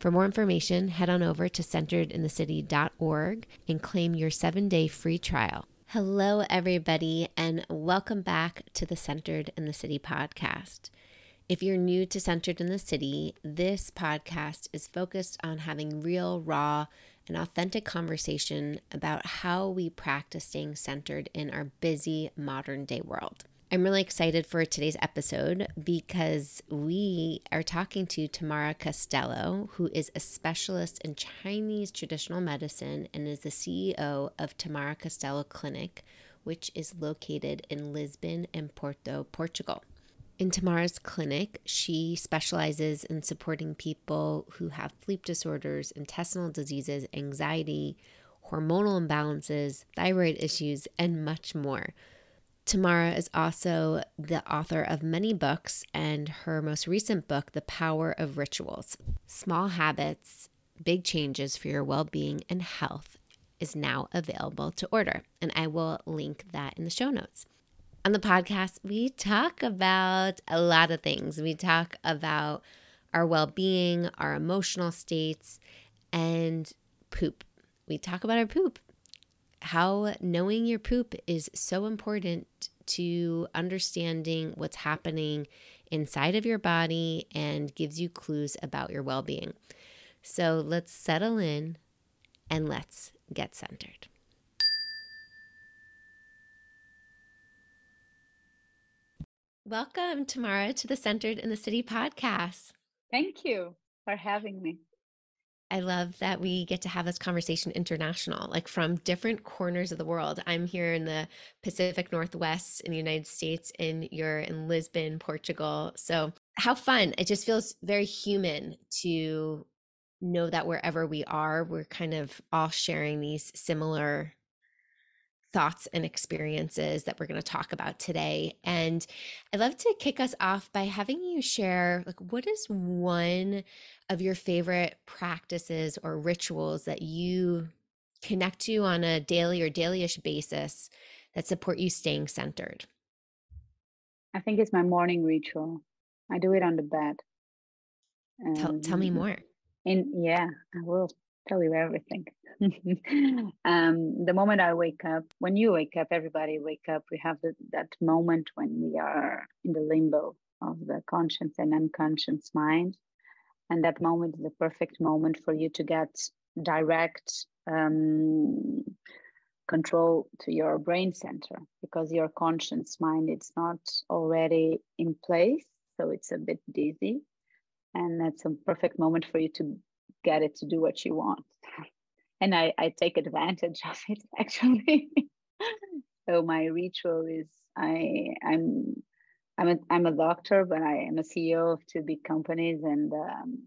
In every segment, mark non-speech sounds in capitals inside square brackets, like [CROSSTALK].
For more information, head on over to centeredinthecity.org and claim your seven day free trial. Hello, everybody, and welcome back to the Centered in the City podcast. If you're new to Centered in the City, this podcast is focused on having real, raw, and authentic conversation about how we practice staying centered in our busy modern day world. I'm really excited for today's episode because we are talking to Tâmara Castelo, who is a specialist in Chinese traditional medicine and is the CEO of Tâmara Castelo Clinic, which is located in Lisbon and Porto, Portugal. In Tâmara's clinic, she specializes in supporting people who have sleep disorders, intestinal diseases, anxiety, hormonal imbalances, thyroid issues, and much more. Tâmara is also the author of many books, and her most recent book, The Power of Rituals Small Habits, Big Changes for Your Well Being and Health, is now available to order. And I will link that in the show notes. On the podcast, we talk about a lot of things. We talk about our well being, our emotional states, and poop. We talk about our poop how knowing your poop is so important to understanding what's happening inside of your body and gives you clues about your well being. So let's settle in and let's get centered. Welcome, Tâmara, to the Centered in the City podcast. Thank you for having me. I love that we get to have this conversation international, like from different corners of the world. I'm here in the Pacific Northwest in the United States, and you're in Lisbon, Portugal. So, how fun! It just feels very human to know that wherever we are, we're kind of all sharing these similar thoughts and experiences that we're going to talk about today. And I'd love to kick us off by having you share like what is one of your favorite practices or rituals that you connect to on a daily or dailyish basis that support you staying centered? I think it's my morning ritual. I do it on the bed. Tell, tell me more. In yeah, I will tell you everything. [LAUGHS] um, the moment I wake up, when you wake up, everybody wake up. We have the, that moment when we are in the limbo of the conscious and unconscious mind, and that moment is the perfect moment for you to get direct um, control to your brain center because your conscious mind it's not already in place, so it's a bit dizzy, and that's a perfect moment for you to get it to do what you want and I, I take advantage [LAUGHS] of it actually. so my ritual is I I'm I'm a I'm a doctor, but I am a CEO of two big companies, and um,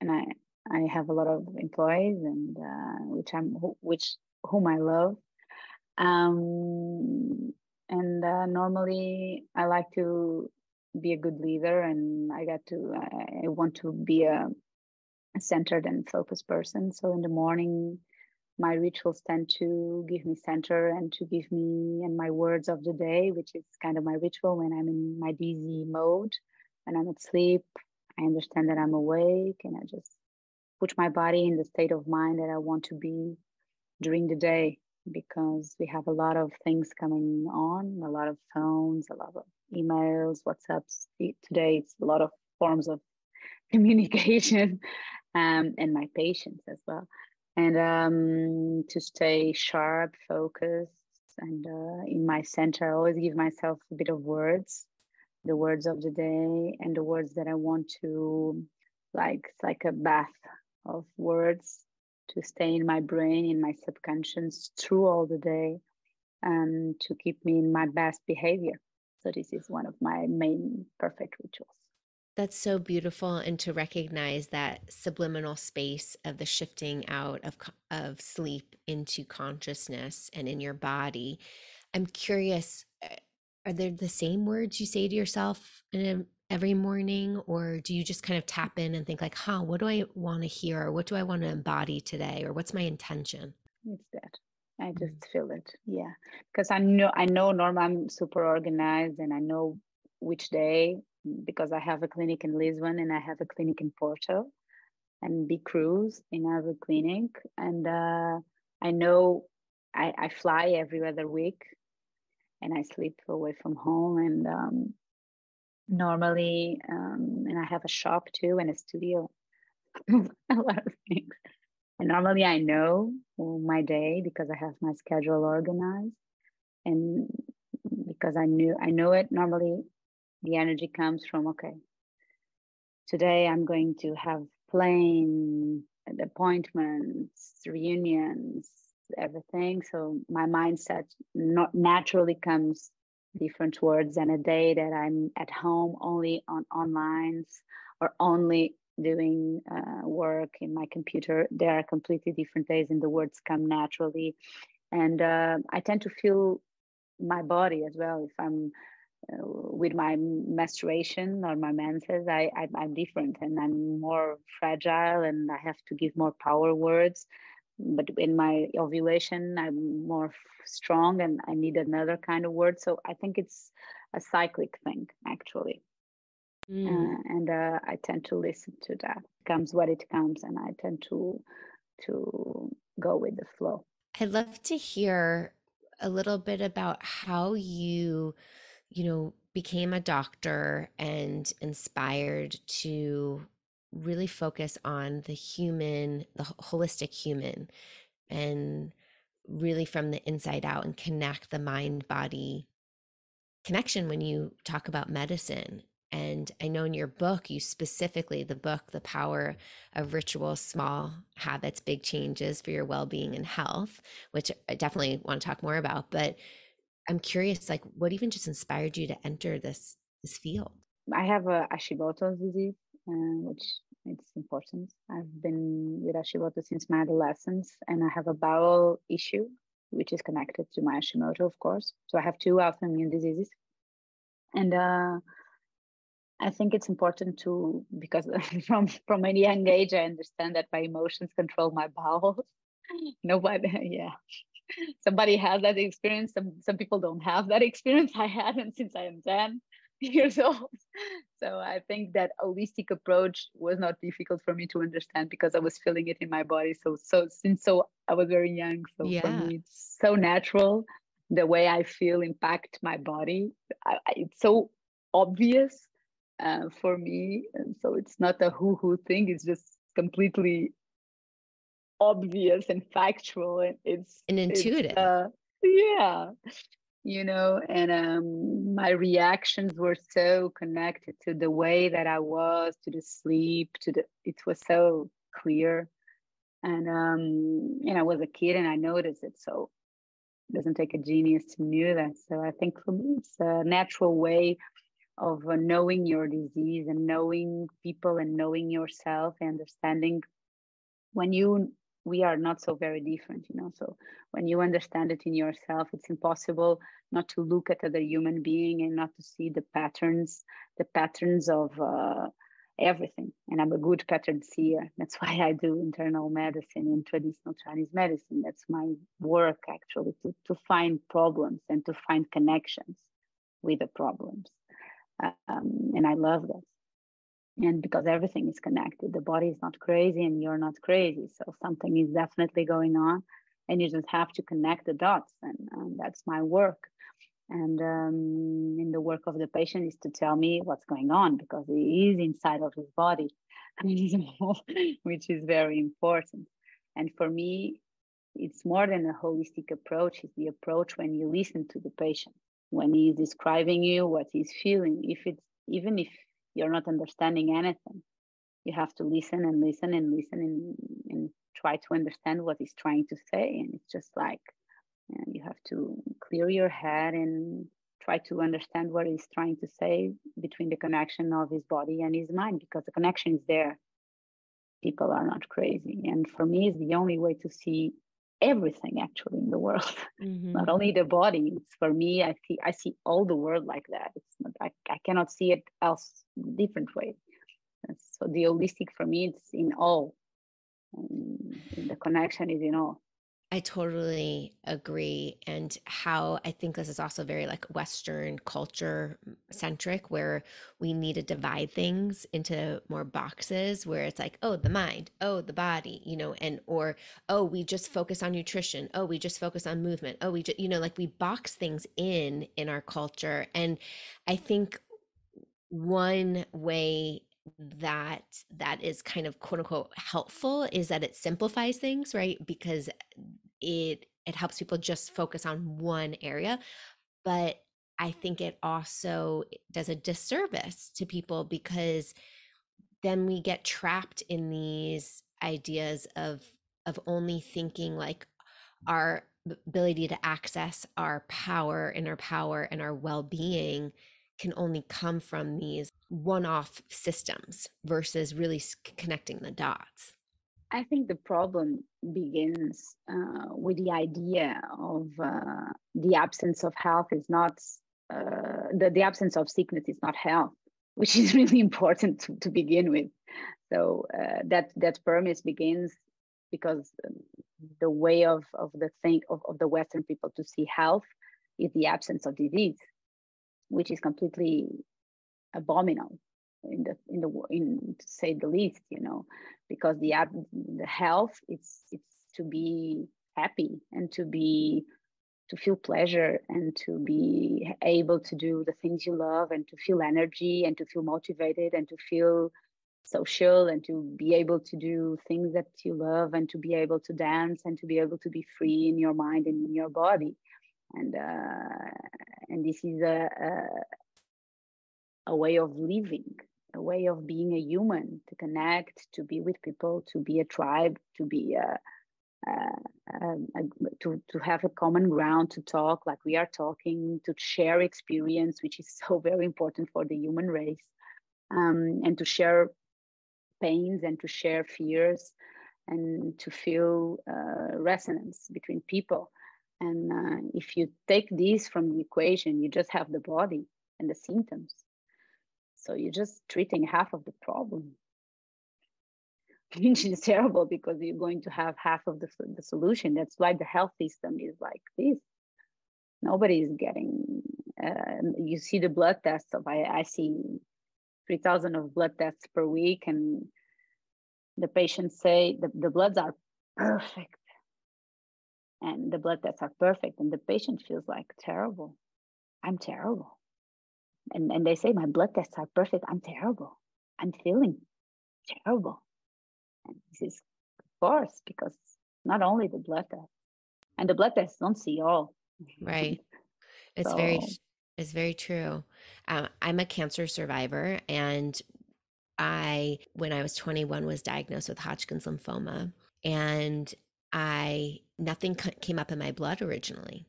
and I I have a lot of employees, and uh, which I'm which whom I love. Um, and uh, normally I like to be a good leader, and I got to I want to be a centered and focused person. So in the morning, my rituals tend to give me center and to give me and my words of the day, which is kind of my ritual when I'm in my dizzy mode when I'm asleep. I understand that I'm awake and I just put my body in the state of mind that I want to be during the day because we have a lot of things coming on, a lot of phones, a lot of emails, WhatsApps. Today, it's a lot of forms of [LAUGHS] communication um, and my patients as well. and um, to stay sharp, focused, and uh, in my center, I always give myself a bit of words, the words of the day, and the words that I want to, like, it's like a bath of words to stay in my brain, in my subconscious through all the day, and to keep me in my best behavior. So this is one of my main perfect rituals. That's so beautiful, and to recognize that subliminal space of the shifting out of of sleep into consciousness and in your body. I'm curious, eh, are there the same words you say to yourself in every morning, or do you just kind of tap in and think like, "Huh, what do I want to hear, or what do I want to embody today, or what's my intention?" It's that. I mm. just feel it, yeah, because I know I know Norma, I'm super organized, and I know which day because I have a clinic in Lisbon and I have a clinic in Porto and big crews in every clinic. And uh, I know I, I, fly every other week and I sleep away from home. And um, normally, um, and I have a shop too and a studio, [LAUGHS] a lot of things. And normally I know my day because I have my schedule organized. And because I knew I know it normally the energy comes from okay today i'm going to have plane appointments reunions everything. So my mindset not naturally comes different words than a day that i'm at home only on online or only doing uh, work in my computer. There are completely different days and the words come naturally. And uh, i tend to feel my body as well. If i'm with my menstruation or my menses, I, I I'm different and I'm more fragile and I have to give more power words. But in my ovulation, I'm more strong and I need another kind of word. So I think it's a cyclic thing actually. Mm. Uh, and uh, I tend to listen to that. Comes what it comes, and I tend to to go with the flow. I'd love to hear a little bit about how you you know, became a doctor and inspired to really focus on the human, the holistic human, and really from the inside out and connect the mind body connection when you talk about medicine. And I know in your book, you specifically, the book, The Power of Ritual Small Habits, Big Changes for Your Well Being and Health, which I definitely want to talk more about. But I'm curious, like, what even just inspired you to enter this this field? I have a Hashimoto's disease, uh, which it's important. I've been with Hashimoto since my adolescence, and I have a bowel issue, which is connected to my Hashimoto, of course. So I have two autoimmune diseases, and uh, I think it's important to because [LAUGHS] from from a young age I understand that my emotions control my bowels. [LAUGHS] Nobody, [LAUGHS] yeah, somebody has that experience. Some some people don't have that [LAUGHS] experience. I haven't since I am 10 years old. [LAUGHS] So I think that holistic approach was not difficult for me to understand because I was feeling it in my body. So so since so I was very young. So yeah. for me it's so natural. The way I feel impact my body. I, I, it's so obvious uh, for me. And so it's not a who who thing. It's just completely obvious and factual and it's and intuitive. it's, uh, yeah you know and um, my reactions were so connected to the way that i was to the sleep to the it was so clear. And um and i was a kid and i noticed it so it doesn't take a genius to know that. So i think for me it's a natural way of uh, knowing your disease and knowing people and knowing yourself and understanding when you we are not so very different you know? So when you understand it in yourself it's impossible not to look at other human being and not to see the patterns the patterns of uh, everything. And i'm a good pattern seer. That's [LAUGHS] why i do internal medicine and traditional chinese medicine. That's my work actually to, to find problems and to find connections with the problems. Um, and i love that and because everything is connected the body is not crazy and you're not crazy so something is definitely going on and you just have to connect the dots and, and that's my work and um, in the work of the patient is to tell me what's going on because he is inside of his body [LAUGHS] which is very important And for me, it's more than a holistic approach. It's the approach when you listen to the patient, when he's describing you what he's feeling. If it's even if you're not understanding anything, you have to listen and listen and listen and, and try to understand what he's trying to say. And it's just like you, know, you have to clear your head and try to understand what he's trying to say between the connection of his body and his mind because the connection is there. People are not crazy. And for me it's the only way to see everything actually in the world. [LAUGHS] Mm-hmm. not only the body it's for me i see i see all the world like that. It's not i, I cannot see it else different way. So the holistic for me it's in all. Um, the connection is in all I totally agree. And how I think this is also very like Western culture centric, where we need to divide things into more boxes where it's like, oh, the mind, oh, the body, you know, and or, oh, we just focus on nutrition. Oh, we just focus on movement. Oh, we just, you know, like we box things in in our culture. And I think one way that that is kind of quote unquote helpful is that it simplifies things right? Because it it helps people just focus on one area but i think it also does a disservice to people because then we get trapped in these ideas of of only thinking like our ability to access our power and our power and our well-being can only come from these one-off systems versus really connecting the dots I think the problem begins uh, with the idea of uh, the absence of health is not uh, the, the absence of sickness is not health, [LAUGHS] which is really important to, to begin with. So uh, that that premise begins because um, the way of, of the think of, of the Western people to see health is the absence of disease, which is completely abominable in the in the in to say the least you know because the the health it's it's to be happy and to be to feel pleasure and to be able to do the things you love and to feel energy and to feel motivated and to feel social and to be able to do things that you love and to be able to dance and to be able to be free in your mind and in your body and uh, and this is a, a, a way of living a way of being a human to connect to be with people to be a tribe to be a, a, a, to, to have a common ground to talk. Like we are talking to share experience which is [LAUGHS] so very important for the human race um, and to share pains and to share fears and to feel uh, resonance between people and uh, if you take this from the equation you just have the body and the symptoms so you're just treating half of the problem, [LAUGHS] which is terrible because you're going to have half of the, the solution. That's why the health system is like this. Nobody is getting, uh, you see the blood tests of, I, I see 3,000 of blood tests per week and the patients say the, the bloods are perfect and the blood tests are perfect and the patient feels like terrible. I'm terrible. And, and they say my blood tests are perfect. I'm terrible. I'm feeling terrible. And this is of course because not only the blood test and the blood tests don't see all. Right. [LAUGHS] It's so, very it's very true. Uh, i'm a cancer survivor and i when i was 21 was diagnosed with hodgkin's lymphoma. And i nothing came up in my blood originally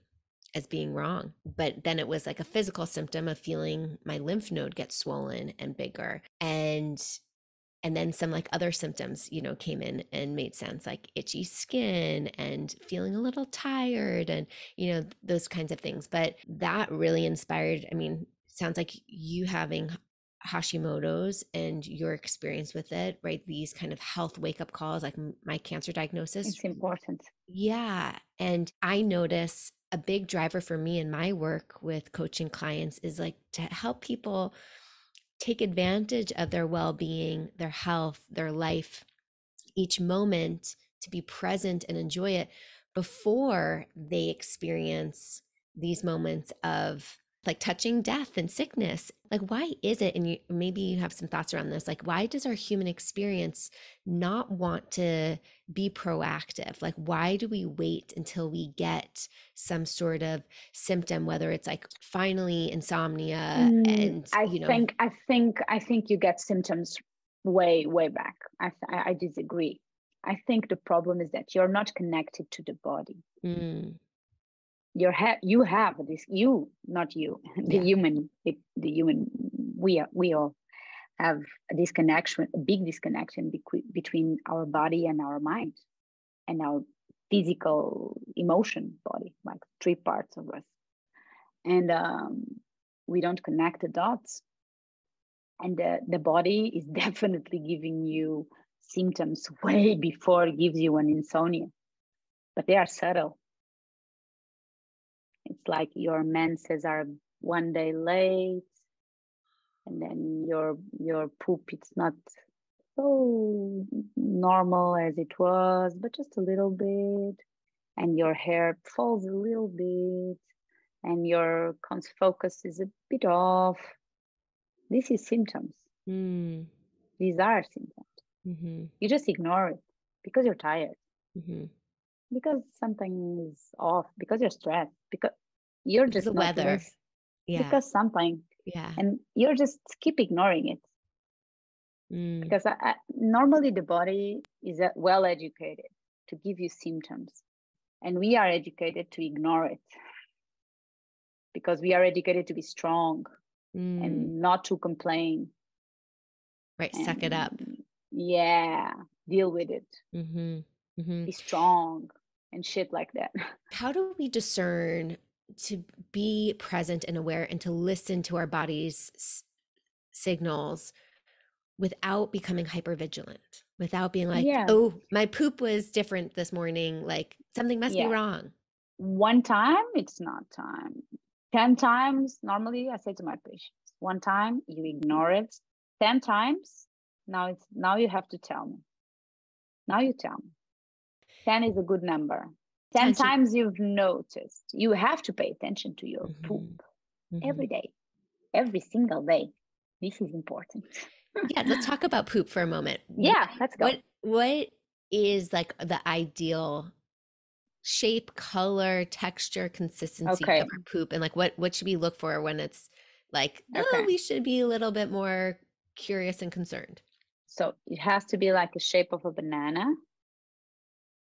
as being wrong. But then it was like a physical symptom of feeling my lymph node get swollen and bigger. And and then some like other symptoms, you know, came in and made sense, like itchy skin and feeling a little tired and, you know, those kinds of things. But that really inspired, I mean, sounds like you having Hashimoto's and your experience with it, right? These kind of health wake up calls, like my cancer diagnosis. It's important. Yeah. And I notice a big driver for me in my work with coaching clients is like to help people take advantage of their well-being their health their life each moment to be present and enjoy it before they experience these moments of like touching death and sickness. Like, why is it? And you, maybe you have some thoughts around this. Like, why does our human experience not want to be proactive? Like, why do we wait until we get some sort of symptom, whether it's like finally insomnia mm, and I you know? think I think I think you get symptoms way way back. I I disagree. I think the problem is that you're not connected to the body. Mm you have you have this you not you [LAUGHS] the yeah. human the, the human we are we all have a disconnection a big disconnection be- between our body and our mind and our physical emotion body like three parts of us. And um, we don't connect the dots. And the, the body is [LAUGHS] definitely giving you symptoms way before it gives you an insomnia. But they are subtle it's like your menses are one day late, and then your your poop it's not so normal as it was, but just a little bit, and your hair falls a little bit, and your focus is a bit off. This is symptoms. Mm. These are symptoms. Mm-hmm. You just ignore it because you're tired. Mm-hmm because something is off because you're stressed because you're just the weather. yeah. Because something. Yeah. And you're just keep ignoring it. Mm. because I, I, normally the body is uh, well educated to give you symptoms. And we are educated to ignore it. Because we are educated to be strong mm. and not to complain. Right and, suck it up. Yeah deal with it. Mm-hmm. Mm-hmm. be strong and shit like that. [LAUGHS] How do we discern to be present and aware and to listen to our body's s- signals without becoming hyper vigilant without being like yeah. oh my poop was different this morning like something must yeah. be wrong. One time it's not time. 10 times normally i say to my patients one time you ignore it. 10 times now it's now you have to tell me. Now you tell me 10 is a good number. 10 times you've noticed you have to pay attention to your mm-hmm. poop mm-hmm. every day every single day. This is important. [LAUGHS] Yeah let's talk about poop for a moment. Yeah let's go. What what is like the ideal shape color texture consistency okay. of our poop? And like what what should we look for when it's like oh, okay. oh we should be a little bit more curious and concerned? So it has to be like a shape of a banana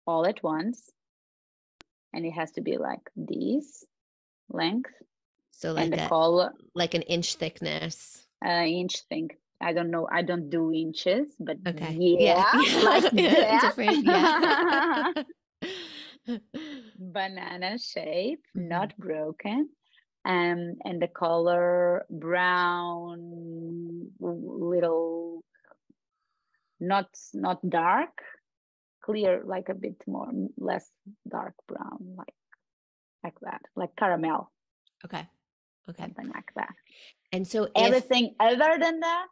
all at once and it has to be like this length. So like and the a, color, like an inch thickness. An uh, inch thing. I don't know. I don't do inches, but okay. yeah, yeah. [LAUGHS] like [LAUGHS] yeah. Yeah. [LAUGHS] Banana shape, mm-hmm. not broken. Um, and the color brown, little, not not dark, clear, like a bit more less dark brown, like like that, like caramel. Okay. Okay. Something like that. And so everything other than that,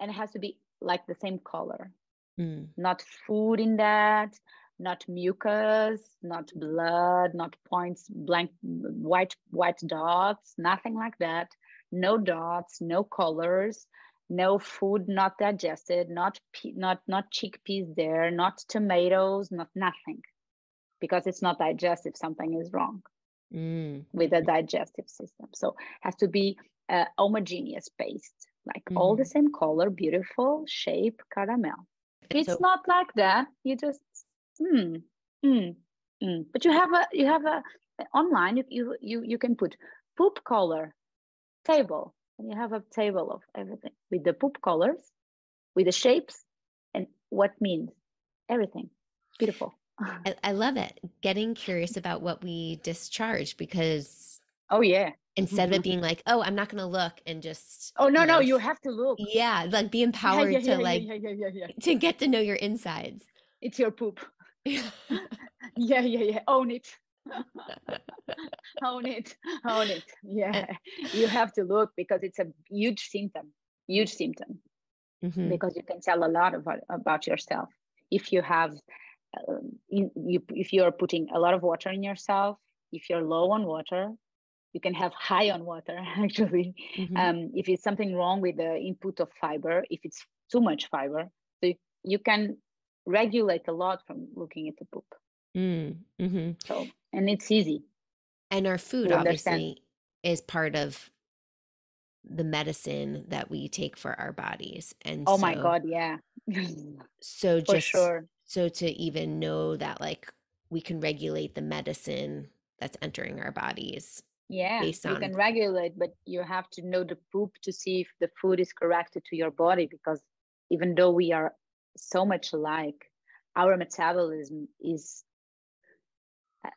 and it has to be like the same color. Mm. Not food in that, not mucus, not blood, not points, blank white white dots, nothing like that. No dots, no colors, no food not digested not not not chickpeas there not tomatoes not nothing because it's not digestive something is wrong mm. with the digestive system so has to be a homogeneous paste like mm. all the mm. same color beautiful shape caramel it's so, not like that you just mm, mm, mm. but you have a you have a online you you you, you can put poop color table and you have a table of everything with the poop colors, with the shapes, and what means everything. Beautiful. I, I love it. Getting curious about what we discharge because oh yeah, instead of it mm-hmm. being like, oh, I'm not going to look and just. Oh no, you know, no, you have to look. Yeah, like be empowered yeah, yeah, to like yeah, to get to know your insides. It's your poop. [LAUGHS] [LAUGHS] yeah, yeah, yeah. Own it. [LAUGHS] own it. Own it. Yeah. You have to look because it's a huge symptom huge symptom. Mm-hmm. because you can tell a lot about, about yourself. If you have um, in, you, if you're putting a lot of water in yourself if you're low on water you can have high on water [LAUGHS] actually. Mm-hmm. um, if it's something wrong with the input of fiber if it's too much fiber so you, you can regulate a lot from looking at the poop mm, mm-hmm. so and it's easy and our food obviously is part of the medicine that we take for our bodies and oh so, my god yeah [LAUGHS] so just sure. so to even know that like we can regulate the medicine that's entering our bodies yeah you on... can regulate but you have to know the poop to see if the food is corrected to your body because even though we are so much alike our metabolism is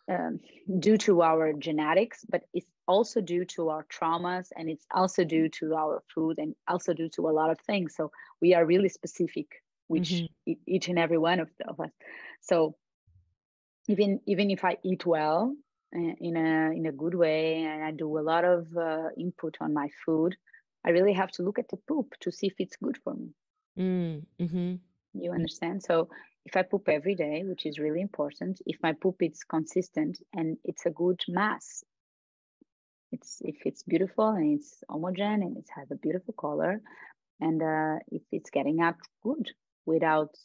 um, due to our genetics, but it's also due to our traumas and it's also due to our food and also due to a lot of things. So we are really specific, which mm-hmm. each and every one of, of us. So even even if I eat well uh, in a in a good way and I do a lot of uh, input on my food, I really have to look at the poop to see if it's good for me. Mm, mm-hmm. You understand? So if I poop every day, which is really important, if my poop is consistent and it's a good mass, it's if it's beautiful and it's homogeneous and it has a beautiful color, and uh, if it's getting out good without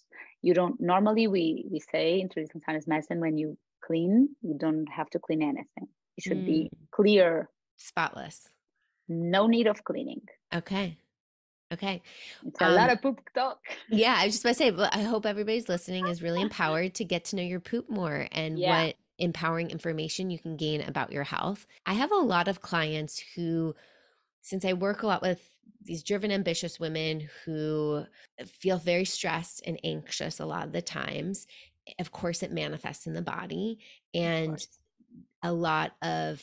you don't normally we we say in traditional Chinese medicine when you clean you don't have to clean anything. It should mm. be clear, spotless. No need of cleaning. Okay. Okay. It's a um, lot of poop talk. yeah, I was just about to say, but I hope everybody's listening is really [LAUGHS] empowered to get to know your poop more and yeah. what empowering information you can gain about your health. I have a lot of clients who, since I work a lot with these driven, ambitious women who feel very stressed and anxious a lot of the times, of course, it manifests in the body and a lot of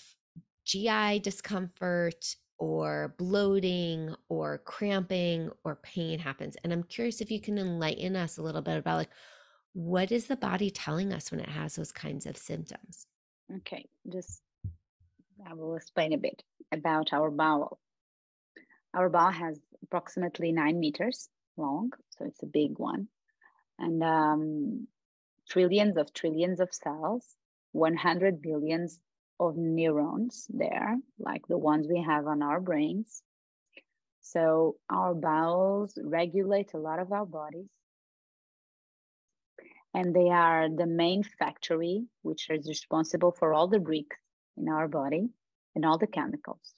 GI discomfort or bloating or cramping or pain happens. And I'm curious if you can enlighten us a little bit about like what is the body telling us when it has those kinds of symptoms? Okay, just I will explain a bit about our bowel. Our bowel has approximately nine meters long, so it's a big one, and um, trillions of trillions of cells, 100 billions of neurons there, like the ones we have on our brains. So our bowels regulate a lot of our bodies. And they are the main factory, which is responsible for all the bricks in our body and all the chemicals.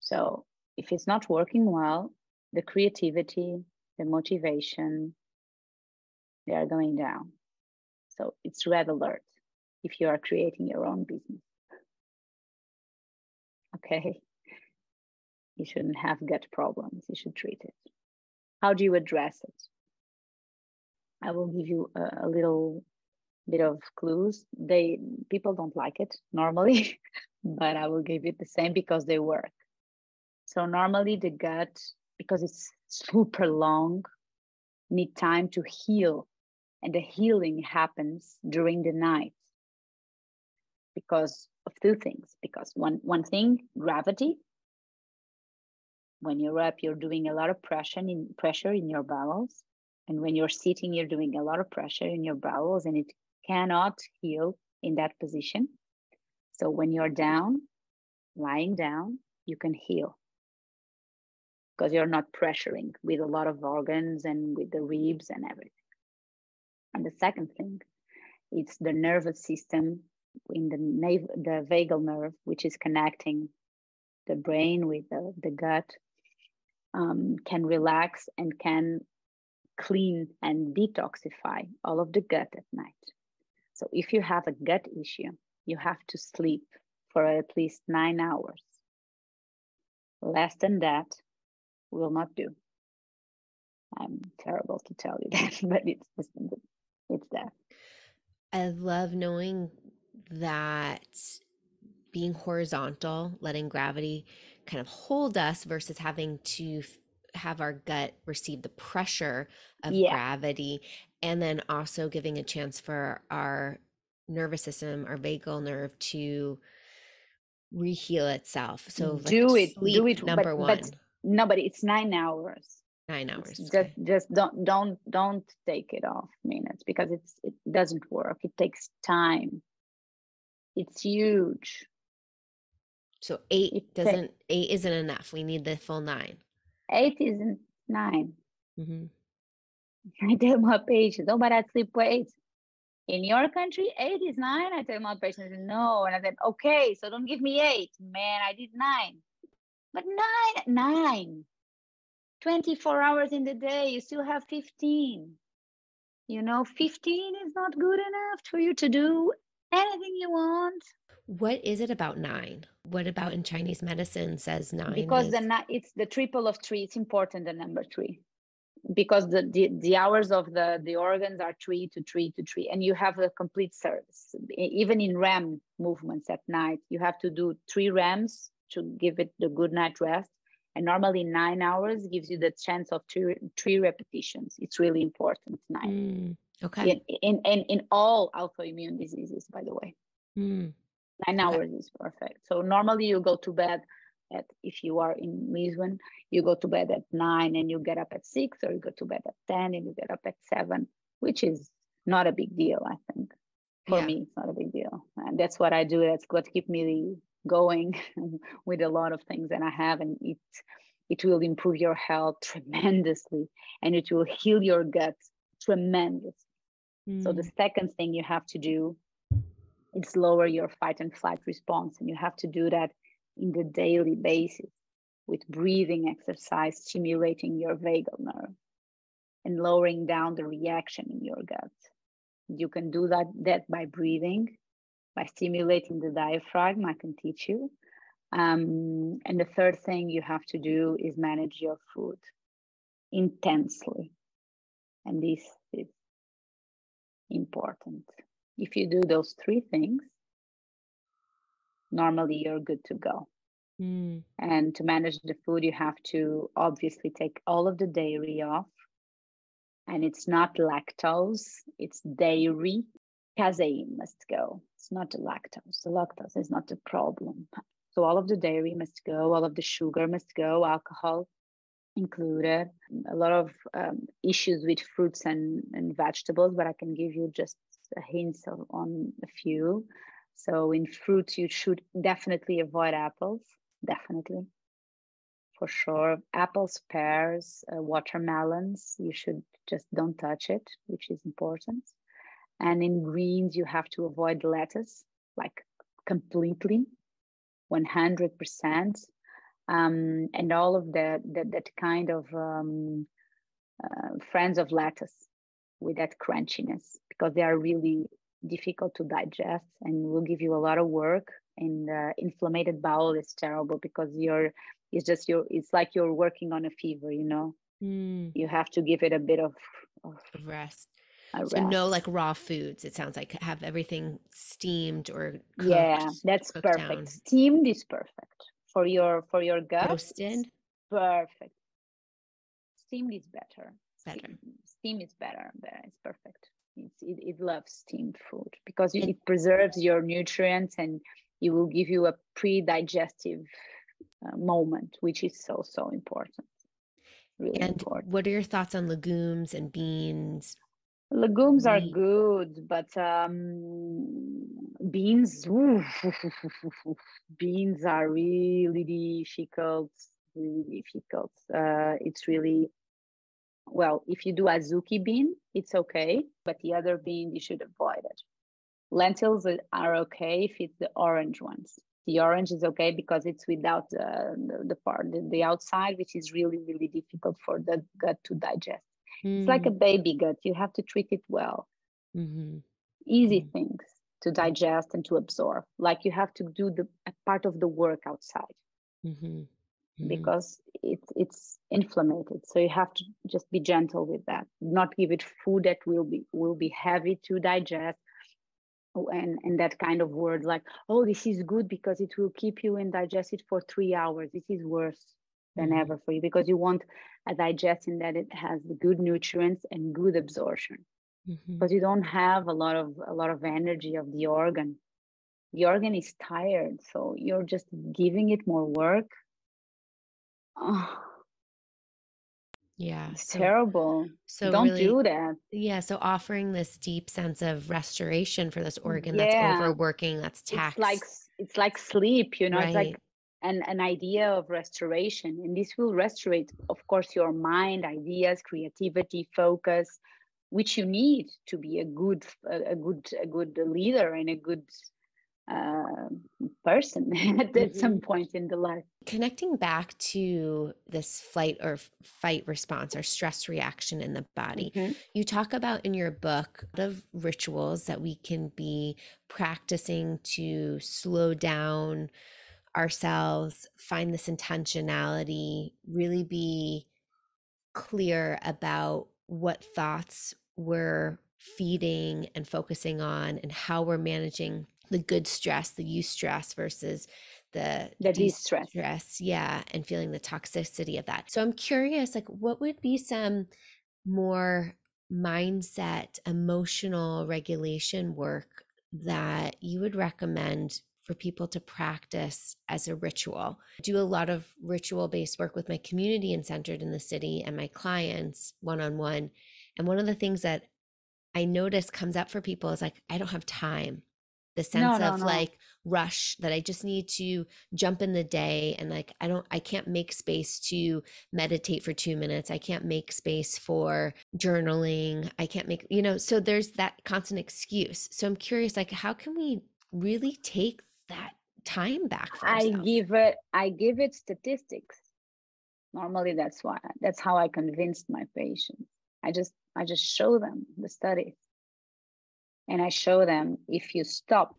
So if it's not working well, the creativity, the motivation, they are going down. So it's red alert if you are creating your own business. Okay. You shouldn't have gut problems. You should treat it. How do you address it? I will give you a, a little bit of clues. They people don't like it normally, [LAUGHS] but I will give it the same because they work. So normally the gut, because it's super long, need time to heal. And the healing happens during the night because of two things. Because one one thing, gravity. When you're up, you're doing a lot of pressure in pressure in your bowels, and when you're sitting, you're doing a lot of pressure in your bowels, and it cannot heal in that position. So when you're down, lying down, you can heal because you're not pressuring with a lot of organs and with the ribs and everything. And the second thing, it's the nervous system in the, nav- the vagal nerve, which is connecting the brain with the, the gut, um, can relax and can clean and detoxify all of the gut at night. So if you have a gut issue, you have to sleep for at least nine hours. Less than that will not do. I'm terrible to tell you [LAUGHS] that, but it's it's there. I love knowing that being horizontal, letting gravity kind of hold us versus having to have our gut receive the pressure of yeah. gravity, and then also giving a chance for our nervous system, our vagal nerve to reheal itself. So mm, like do it, do it. Number but, one. But, no, but it's nine hours. Nine hours. Just, okay. just don't, don't, don't take it off minutes because it's it doesn't work. It takes time It's huge. So eight it doesn't eight isn't enough. We need the full nine. Eight isn't 9 mm-hmm. [LAUGHS] I tell my patients, oh, but I sleep eight. In your country, eight is nine. I tell my patients, no. And I said, okay, so don't give me eight. Man, I did nine. But nine, nine. 24 hours in the day, you still have 15. You know, 15 is not good enough for you to do anything you want. What is it about nine? What about in Chinese medicine says nine? Because is... the it's the triple of three. It's important the number three, because the, the the hours of the the organs are three to three to three, and you have a complete service. Even in REM movements at night, you have to do three REMs to give it the good night rest, and normally nine hours gives you the chance of three three repetitions. It's really important. Nine. Mm, okay. In, in in in all autoimmune diseases, by the way. Mm. Nine okay. hours is perfect. So normally you go to bed at if you are in Lisbon, you go to bed at nine and you get up at six, or you go to bed at ten and you get up at seven, which is not a big deal, I think. For yeah. me, it's not a big deal. And that's what I do. That's what keep me going [LAUGHS] with a lot of things that I have, and it it will improve your health tremendously, and it will heal your gut tremendously. Mm. So the mm. second thing you have to do is lower your fight and flight response. And you have to do that in the daily basis with breathing exercise, stimulating your vagal nerve and lowering down the reaction in your gut. You can do that, that by breathing, by stimulating the diaphragm. I can teach you. Um, and the third thing you have to do is manage your food intensely. And this is important. If you do those three things, normally you're good to go. Mm. And to manage the food, you have to obviously take all of the dairy off. And it's not lactose, it's dairy. Casein must go. It's not the lactose. The lactose is not the problem. So all of the dairy must go, all of the sugar must go, alcohol included. A lot of um, issues with fruits and, and vegetables, but I can give you just hints of, on a few. So in fruits, you should definitely avoid apples, definitely, for sure. Apples, pears, uh, watermelons, you should just don't touch it, which is important. And in greens, you have to avoid lettuce, like completely, 100%. Um, and all of the, the that kind of um, uh, friends of lettuce with that crunchiness because they are really difficult to digest and will give you a lot of work. And uh, inflamed bowel is terrible because you're it's just your it's like you're working on a fever you know? Mm. you have to give it a bit of, of rest. so no like raw foods it sounds like have everything steamed or cooked, yeah that's perfect. down. steamed is perfect for your for your gut roasted. perfect. Steamed is better. Better. Steam is better better it's perfect. It's, it, it loves steamed food because it, it preserves your nutrients and it will give you a pre-digestive uh, moment which is so so important. Really and important. what are your thoughts on legumes and beans legumes are good but um, beans ooh, [LAUGHS] beans are really difficult really difficult uh, it's really well, if you do azuki bean, it's okay, but the other bean you should avoid it. Lentils are okay if it's the orange ones. The orange is okay because it's without the, the, the part, the, the, outside, which is really, really difficult for the gut to digest. Mm. It's like a mm. baby gut. You have to treat it well. Mm-hmm. Easy mm-hmm. things to digest and to absorb. Like you have to do the part of the work outside. Mm-hmm mm. because it's it's inflamed so you have to just be gentle with that not give it food that will be will be heavy to digest and and that kind of word like oh this is good because it will keep you and digest it for three hours this is worse than mm. ever for you because you want a digestion that it has good nutrients and good absorption mm-hmm. because you don't have a lot of a lot of energy of the organ the organ is tired so you're just giving it more work oh. [SIGHS] Yeah. It's so, terrible. So don't really, do that. Yeah. So offering this deep sense of restoration for this organ yeah. that's overworking, that's taxed. It's like it's like sleep, you know, right. it's like an, an idea of restoration. And this will restore, of course, your mind, ideas, creativity, focus, which you need to be a good a good a good leader and a good uh, person [LAUGHS] at, mm-hmm. some point in the life. Connecting back to this flight or fight response or stress reaction in the body, mm-hmm. you talk about in your book of rituals that we can be practicing to slow down ourselves, find this intentionality, really be clear about what thoughts we're feeding and focusing on and how we're managing the good stress, the eustress versus the the de-stress. stress yeah and feeling the toxicity of that so i'm curious like what would be some more mindset emotional regulation work that you would recommend for people to practice as a ritual. I do a lot of ritual based work with my community and centered in the city and my clients one on one. And one of the things that I notice comes up for people is like, I don't have time. The sense no, no, of no. like rush that I just need to jump in the day and like, I don't, I can't make space to meditate for two minutes. I can't make space for journaling. I can't make, you know, so there's that constant excuse. So I'm curious, like, how can we really take that time back for i give it i give it statistics. Normally that's why that's how i convinced my patients. I just i just show them the studies and i show them if you stop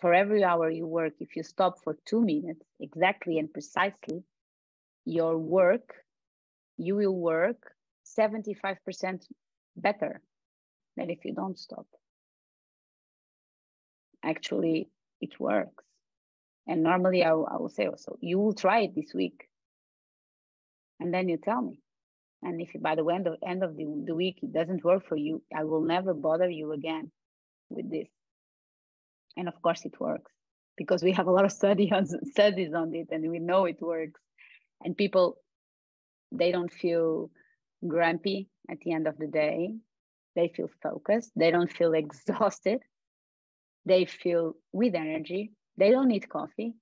for every hour you work if you stop for two minutes exactly and precisely your work you will work 75% better than if you don't stop. Actually it works. And normally I, I will say oh, also, you will try it this week. And then you tell me. And if by the end of, end of the, the week it doesn't work for you, I will never bother you again with this. And of course it works because we have a lot of [LAUGHS] study on, studies on it and we know it works. And people, they don't feel grumpy at the end of the day. They feel focused. They don't feel [LAUGHS] exhausted they feel with energy. They don't need coffee.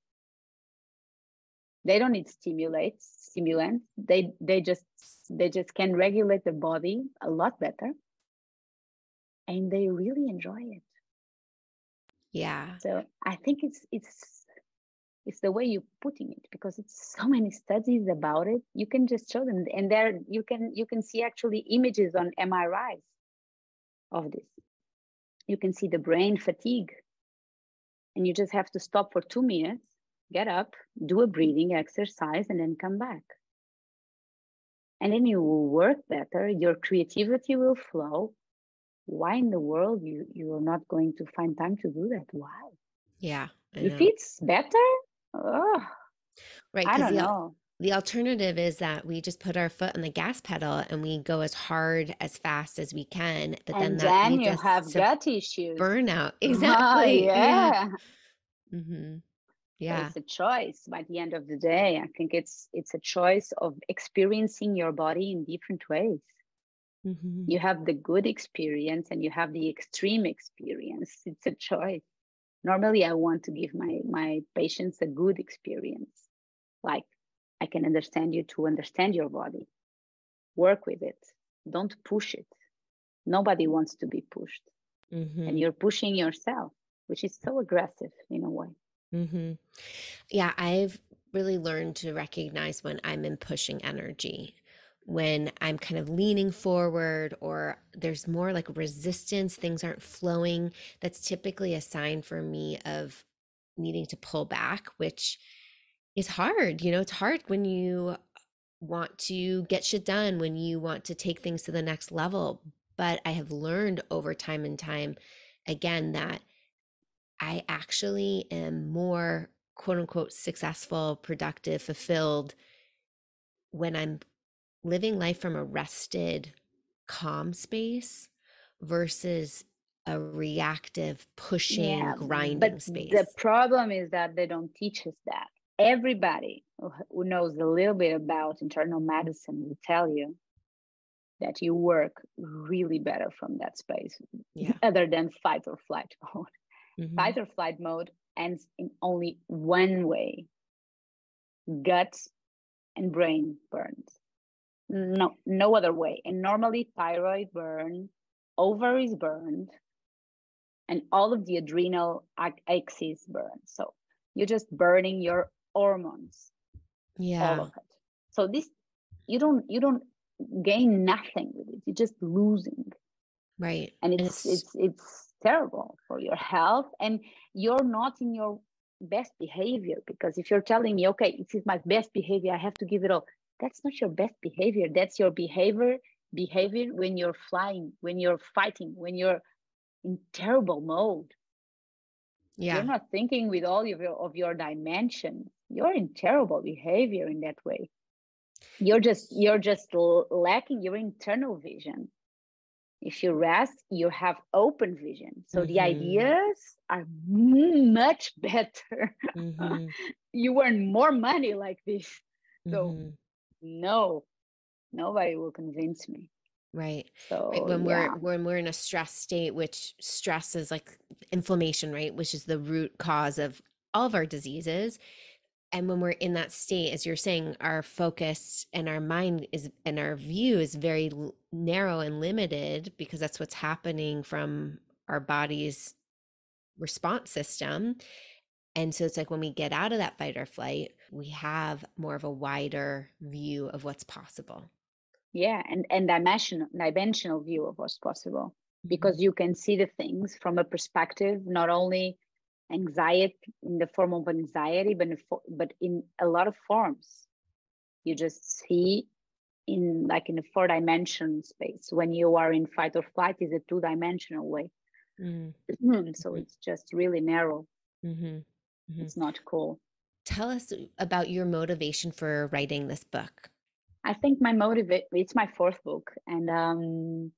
They don't need stimulates, stimulants. They they just they just can regulate the body a lot better. And they really enjoy it. Yeah. So I think it's it's it's the way you're putting it because it's so many studies about it. You can just show them and there you can you can see actually images on MRIs of this you can see the brain fatigue. And you just have to stop for two minutes, get up, do a breathing exercise, and then come back. And then you will work better, your creativity will flow. Why in the world you, you are not going to find time to do that? Why? Yeah. If it's better, oh, right. I don't know the alternative is that we just put our foot on the gas pedal and we go as hard as fast as we can but and then, then you have gut issues. burnout. [LAUGHS] [LAUGHS] Exactly oh, yeah. Yeah. Mm-hmm. yeah. it's a choice by the end of the day. I think it's it's a choice of experiencing your body in different ways. Mm-hmm. you have the good experience and you have the extreme experience. It's a choice. Normally i want to give my my patients a good experience like I can understand you to understand your body. Work with it. Don't push it. Nobody wants to be pushed. Mm-hmm. And you're pushing yourself, which is so aggressive in a way. Mm-hmm. Yeah, I've really learned to recognize when I'm in pushing energy, when I'm kind of leaning forward or there's more like resistance, things aren't flowing. That's typically a sign for me of needing to pull back, which is hard. You know, it's hard when you uh, want to get shit done, when you want to take things to the next level. But I have learned over time and time again that I actually am more quote unquote successful, productive, fulfilled when I'm living life from a rested, calm space versus a reactive, pushing, yeah, grinding but space. The problem is that they don't teach us that everybody who knows a little bit about internal medicine will tell you that you work really better from that space yeah. other than fight or flight [LAUGHS] mode. Mm-hmm. fight or flight mode ends in only one way. Gut and brain burns. No no other way. And normally thyroid burn ovaries burned and all of the adrenal axis burn. So you're just burning your hormones yeah. all of it. So this you don't you don't gain nothing with it. You're just losing. Right. And it's it's, it's it's terrible for your health. And you're not in your best behavior because if you're telling me okay this is my best behavior i have to give it all that's not your best behavior. That's your behavior behavior when you're flying when you're fighting when you're in terrible mode. Yeah. you're not thinking with all of your of your dimensions you're in terrible behavior in that way you're just you're just lacking your internal vision if you rest you have open vision so mm-hmm. the ideas are much [LAUGHS] better mm-hmm. you earn more money like this so mm-hmm. no nobody will convince me right so right. when yeah. we're when we're in a stress state which stress is like inflammation right which is the root cause of all of our diseases and when we're in that state as you're saying our focus and our mind is and our view is very narrow and limited because that's what's happening from our body's response system and so it's like when we get out of that fight or flight we have more of a wider view of what's possible yeah and and dimensional dimensional view of what's possible mm-hmm. because you can see the things from a perspective not only anxiety in the form of anxiety but in, but in a lot of forms you just see in like in a four dimension space when you are in fight or flight is a two dimensional way mm. [CLEARS THROAT] so mm-hmm. it's just really narrow mm-hmm. Mm-hmm. it's not cool tell us about your motivation for writing this book i think my motivate it's my fourth book and um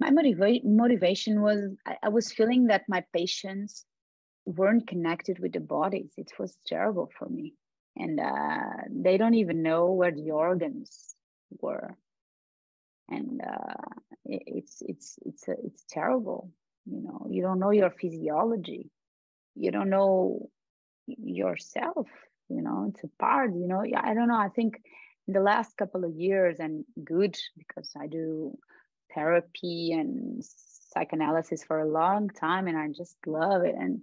my motiva- motivation was I, I was feeling that my patients weren't connected with the bodies. It was terrible for me. And uh, they don't even know where the organs were. And uh, it, it's it's it's uh, it's terrible. You know, you don't know your physiology. You don't know yourself. You know, it's a part. You know, I don't know. I think in the last couple of years, and good because I do therapy and psychoanalysis for a long time, and I just love it. And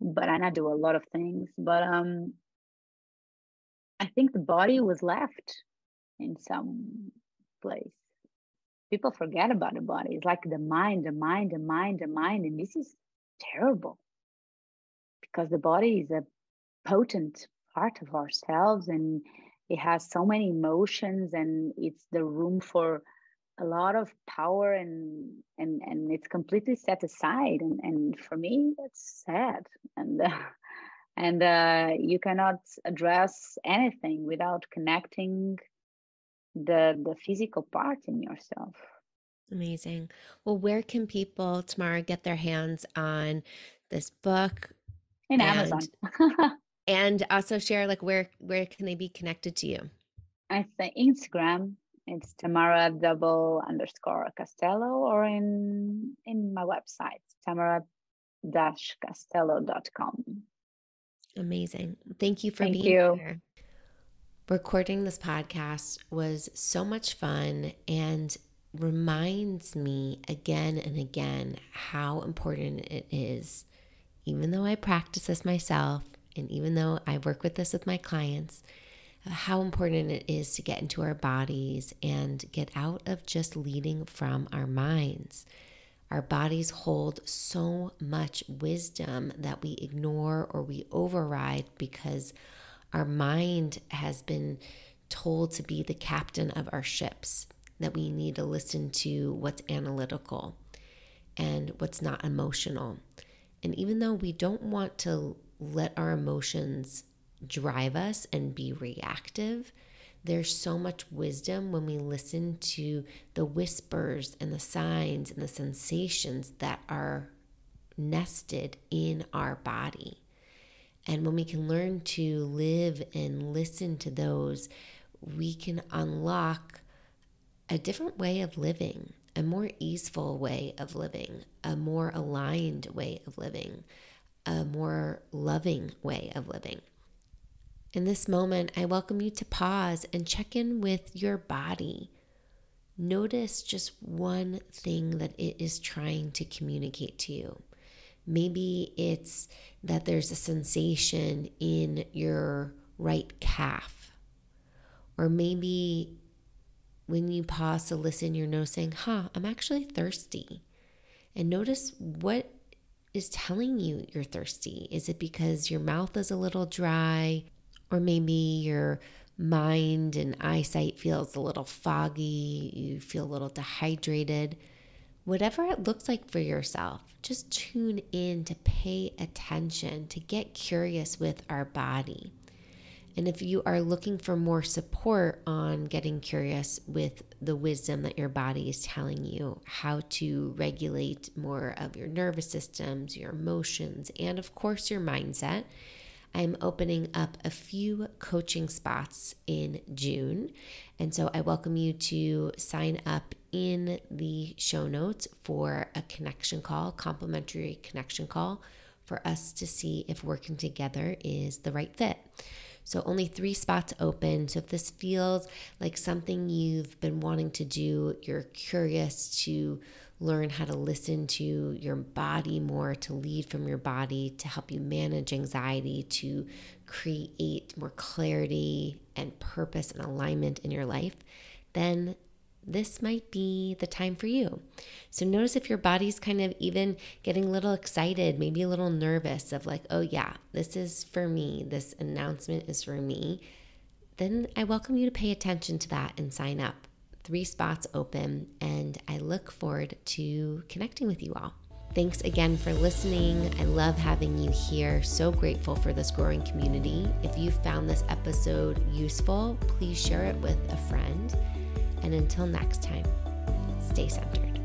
but I do a lot of things. But um, I think the body was left in some place. People forget about the body. It's like the mind, the mind, the mind, the mind, and this is terrible because the body is a potent part of ourselves and it has so many emotions and it's the room for a lot of power and and and it's completely set aside. And and for me that's sad. And uh, [LAUGHS] and uh, you cannot address anything without connecting the the physical part in yourself. Amazing. Well where can people tomorrow get their hands on this book in and, amazon [LAUGHS] and also share like where where can they be connected to you? I think instagram it's Tamara double underscore Castelo or in in my website, Tamara dash castelo.com. Amazing. Thank you for Thank being you. here. Recording this podcast was so much fun and reminds me again and again how important it is. Even though I practice this myself, and even though I work with this with my clients, how important it is to get into our bodies and get out of just leading from our minds. Our bodies hold so much wisdom that we ignore or we override because our mind has been told to be the captain of our ships, that we need to listen to what's analytical and what's not emotional. And even though we don't want to let our emotions drive us and be reactive. There's so much wisdom when we listen to the whispers and the signs and the sensations that are nested in our body. And when we can learn to live and listen to those, we can unlock a different way of living, a more easeful way of living, a more aligned way of living, a more loving way of living. In this moment, I welcome you to pause and check in with your body. Notice just one thing that it is trying to communicate to you. Maybe it's that there's a sensation in your right calf. Or maybe when you pause to listen, you're noticing, huh, I'm actually thirsty. And notice what is telling you you're thirsty. Is it because your mouth is a little dry? Or maybe your mind and eyesight feels a little foggy, you feel a little dehydrated. Whatever it looks like for yourself, just tune in to pay attention, to get curious with our body. And if you are looking for more support on getting curious with the wisdom that your body is telling you, how to regulate more of your nervous systems, your emotions, and of course your mindset, I'm opening up a few coaching spots in June. And so I welcome you to sign up in the show notes for a connection call, complimentary connection call, for us to see if working together is the right fit. So only three spots open. So if this feels like something you've been wanting to do, you're curious to learn how to listen to your body more, to lead from your body, to help you manage anxiety, to create more clarity and purpose and alignment in your life, then this might be the time for you. So notice if your body's kind of even getting a little excited, maybe a little nervous of like, oh yeah, this is for me, this announcement is for me. Then I welcome you to pay attention to that and sign up. Three spots open, and I look forward to connecting with you all. Thanks again for listening. I love having you here. So grateful for this growing community. If you found this episode useful, please share it with a friend. And until next time, stay centered.